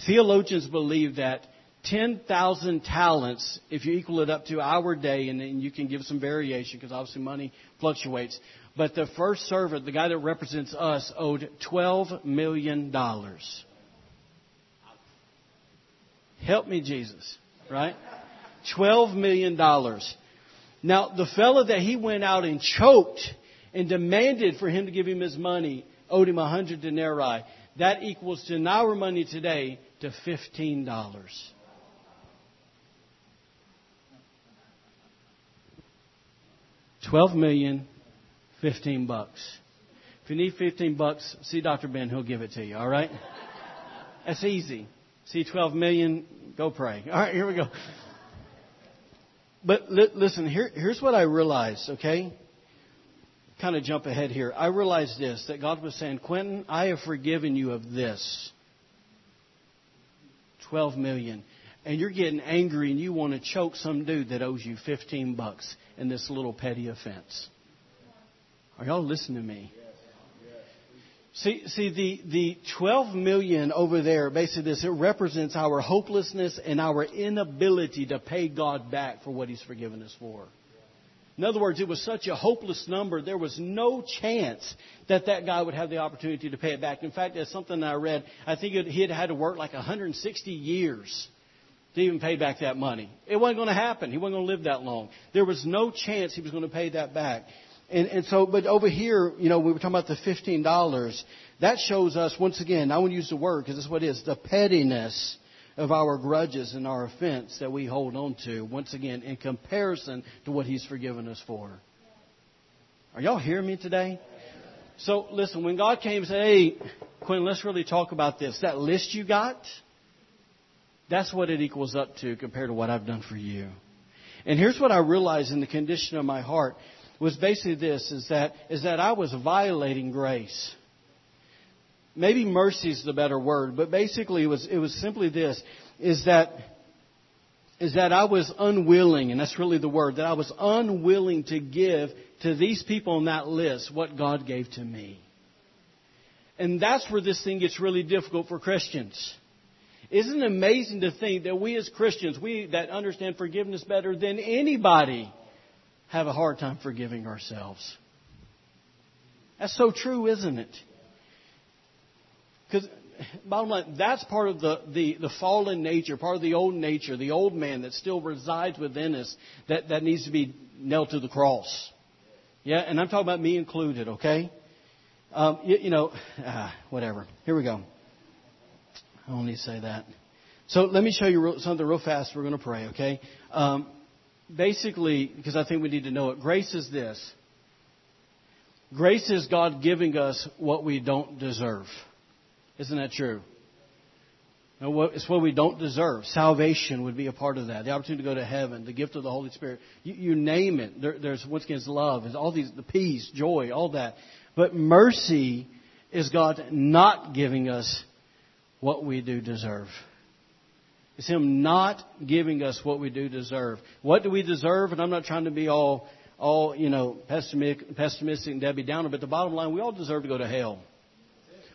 Theologians believe that 10,000 talents, if you equal it up to our day, and then you can give some variation because obviously money fluctuates, but the first servant, the guy that represents us, owed $12 million. Help me, Jesus, right? $12 million. Now, the fellow that he went out and choked and demanded for him to give him his money owed him a hundred denarii. That equals to in our money today to fifteen dollars. Twelve million, fifteen bucks. If you need fifteen bucks, see Dr. Ben, he'll give it to you, alright? That's easy. See twelve million, go pray. Alright, here we go. But li- listen, here, here's what I realized, okay? Kind of jump ahead here. I realized this that God was saying, Quinton, I have forgiven you of this. 12 million. And you're getting angry and you want to choke some dude that owes you 15 bucks in this little petty offense. Are y'all listening to me? See, see the, the 12 million over there, basically this, it represents our hopelessness and our inability to pay God back for what He's forgiven us for. In other words, it was such a hopeless number, there was no chance that that guy would have the opportunity to pay it back. In fact, that's something I read. I think it, he had had to work like 160 years to even pay back that money. It wasn't going to happen. He wasn't going to live that long. There was no chance he was going to pay that back. And, and so, but over here, you know, we were talking about the fifteen dollars. That shows us once again. I want to use the word because this is what it is: the pettiness of our grudges and our offense that we hold on to. Once again, in comparison to what He's forgiven us for. Are y'all hearing me today? So listen, when God came and said, "Hey, Quinn, let's really talk about this," that list you got, that's what it equals up to compared to what I've done for you. And here's what I realized in the condition of my heart was basically this is that is that I was violating grace. Maybe mercy is the better word, but basically it was it was simply this is that is that I was unwilling, and that's really the word, that I was unwilling to give to these people on that list what God gave to me. And that's where this thing gets really difficult for Christians. Isn't it amazing to think that we as Christians, we that understand forgiveness better than anybody, have a hard time forgiving ourselves. That's so true, isn't it? Because, bottom line, that's part of the, the, the fallen nature, part of the old nature, the old man that still resides within us that, that needs to be nailed to the cross. Yeah, and I'm talking about me included, okay? Um, you, you, know, ah, whatever. Here we go. I to say that. So let me show you something real fast. We're going to pray, okay? Um, basically, because I think we need to know it, grace is this. Grace is God giving us what we don't deserve. Isn't that true? It's what we don't deserve. Salvation would be a part of that. The opportunity to go to heaven, the gift of the Holy Spirit. You, you name it. There, there's once again love, there's all these, the peace, joy, all that. But mercy is God not giving us what we do deserve. It's Him not giving us what we do deserve. What do we deserve? And I'm not trying to be all, all you know, pessimistic, pessimistic and Debbie Downer, but the bottom line, we all deserve to go to hell.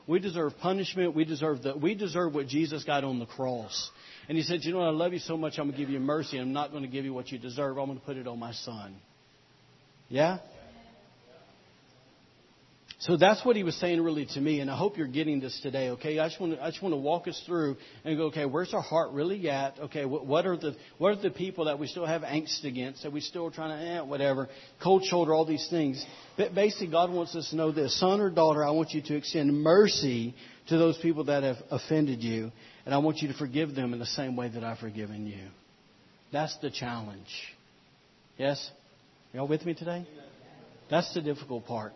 We deserve punishment. We deserve the, we deserve what Jesus got on the cross. And He said, you know I love you so much, I'm going to give you mercy. I'm not going to give you what you deserve. I'm going to put it on my son. Yeah? So that's what he was saying really to me, and I hope you're getting this today. Okay, I just want to, I just want to walk us through and go. Okay, where's our heart really at? Okay, what, what are the what are the people that we still have angst against? That we still trying to eh, whatever cold shoulder all these things. But basically, God wants us to know this: son or daughter, I want you to extend mercy to those people that have offended you, and I want you to forgive them in the same way that I've forgiven you. That's the challenge. Yes, y'all with me today? That's the difficult part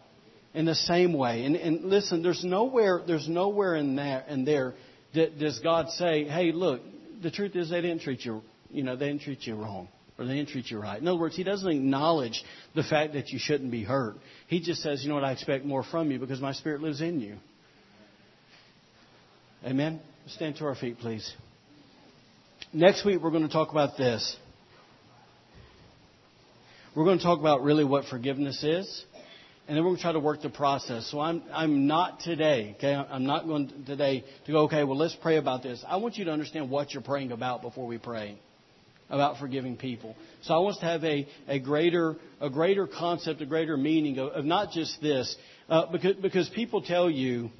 in the same way. And, and listen, there's nowhere, there's nowhere in there, in there that does God say, hey, look, the truth is they didn't treat you, you know, they didn't treat you wrong. Or they didn't treat you right. In other words, he doesn't acknowledge the fact that you shouldn't be hurt. He just says, you know what, I expect more from you because my spirit lives in you. Amen? Stand to our feet, please. Next week, we're going to talk about this. We're going to talk about really what forgiveness is and then we're going to try to work the process. So I'm, I'm not today, okay? I'm not going today to go, okay, well, let's pray about this. I want you to understand what you're praying about before we pray about forgiving people. So I want us to have a, a greater, a greater concept, a greater meaning of, of not just this, uh, because, because people tell you,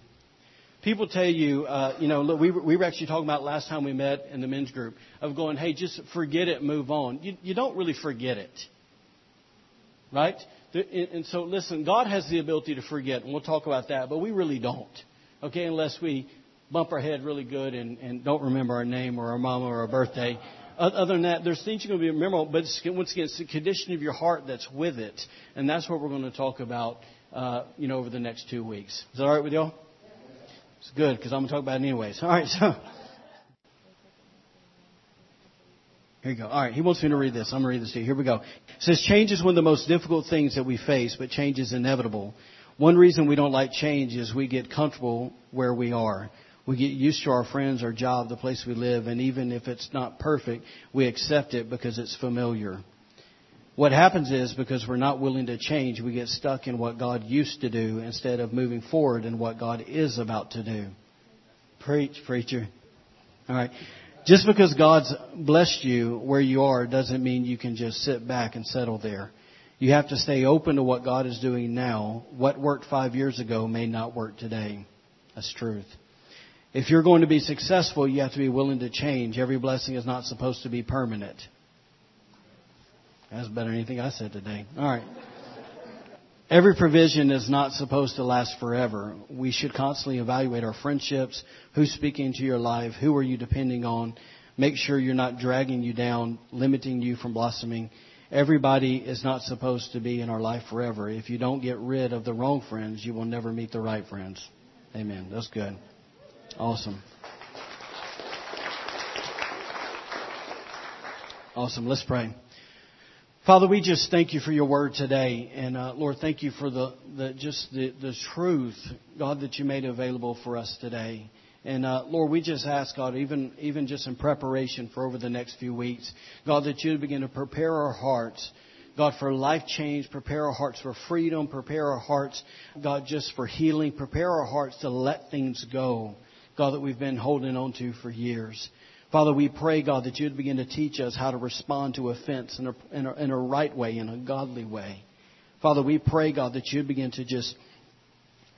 people tell you, uh, you know, look, we were, we were actually talking about last time we met in the men's group of going, hey, just forget it, move on. You, you don't really forget it. Right? And so, listen, God has the ability to forget, and we'll talk about that, but we really don't. Okay, unless we bump our head really good and, and don't remember our name or our mama or our birthday. Other than that, there's things you're going to be memorable, but once again, it's the condition of your heart that's with it, and that's what we're going to talk about, uh, you know, over the next two weeks. Is that all right with y'all? It's good because I'm going to talk about it anyways. All right, so. Here you go. All right, he wants me to read this. I'm going to read this to you. Here we go. It says, Change is one of the most difficult things that we face, but change is inevitable. One reason we don't like change is we get comfortable where we are. We get used to our friends, our job, the place we live, and even if it's not perfect, we accept it because it's familiar. What happens is because we're not willing to change, we get stuck in what God used to do instead of moving forward in what God is about to do. Preach, preacher. All right. Just because God's blessed you where you are doesn't mean you can just sit back and settle there. You have to stay open to what God is doing now. What worked five years ago may not work today. That's truth. If you're going to be successful, you have to be willing to change. Every blessing is not supposed to be permanent. That's better than anything I said today. All right. Every provision is not supposed to last forever. We should constantly evaluate our friendships, who's speaking into your life, who are you depending on. Make sure you're not dragging you down, limiting you from blossoming. Everybody is not supposed to be in our life forever. If you don't get rid of the wrong friends, you will never meet the right friends. Amen. That's good. Awesome. Awesome. Let's pray. Father, we just thank you for your word today. And uh, Lord, thank you for the, the just the, the truth, God, that you made available for us today. And uh, Lord, we just ask, God, even, even just in preparation for over the next few weeks, God, that you begin to prepare our hearts, God, for life change, prepare our hearts for freedom, prepare our hearts, God, just for healing, prepare our hearts to let things go, God, that we've been holding on to for years. Father, we pray, God, that you'd begin to teach us how to respond to offense in a, in a, in a right way, in a godly way. Father, we pray, God, that you'd begin to just,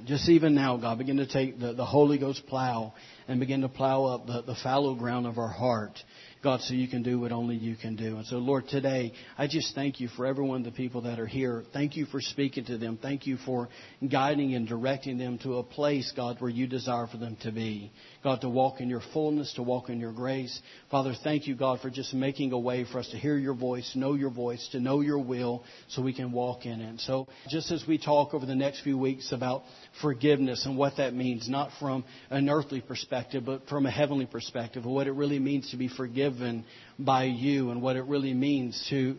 just even now, God, begin to take the, the Holy Ghost plow and begin to plow up the, the fallow ground of our heart. God, so you can do what only you can do. And so, Lord, today, I just thank you for every one of the people that are here. Thank you for speaking to them. Thank you for guiding and directing them to a place, God, where you desire for them to be. God, to walk in your fullness, to walk in your grace. Father, thank you, God, for just making a way for us to hear your voice, know your voice, to know your will, so we can walk in it. So, just as we talk over the next few weeks about forgiveness and what that means, not from an earthly perspective, but from a heavenly perspective, of what it really means to be forgiven by you and what it really means to,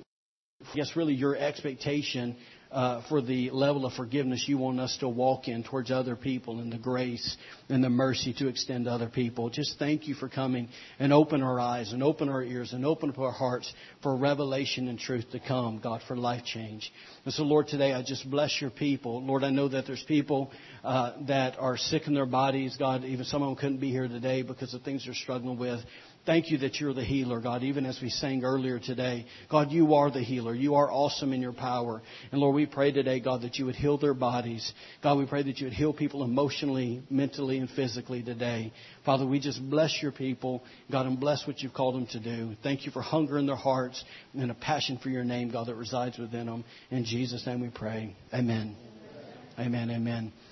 I guess, really your expectation uh, for the level of forgiveness you want us to walk in towards other people and the grace and the mercy to extend to other people. Just thank you for coming and open our eyes and open our ears and open up our hearts for revelation and truth to come, God, for life change. And so, Lord, today I just bless your people. Lord, I know that there's people uh, that are sick in their bodies. God, even some of them couldn't be here today because of things they're struggling with. Thank you that you're the healer, God, even as we sang earlier today. God, you are the healer. You are awesome in your power. And Lord, we pray today, God, that you would heal their bodies. God, we pray that you would heal people emotionally, mentally, and physically today. Father, we just bless your people, God, and bless what you've called them to do. Thank you for hunger in their hearts and a passion for your name, God, that resides within them. In Jesus' name we pray. Amen. Amen. Amen.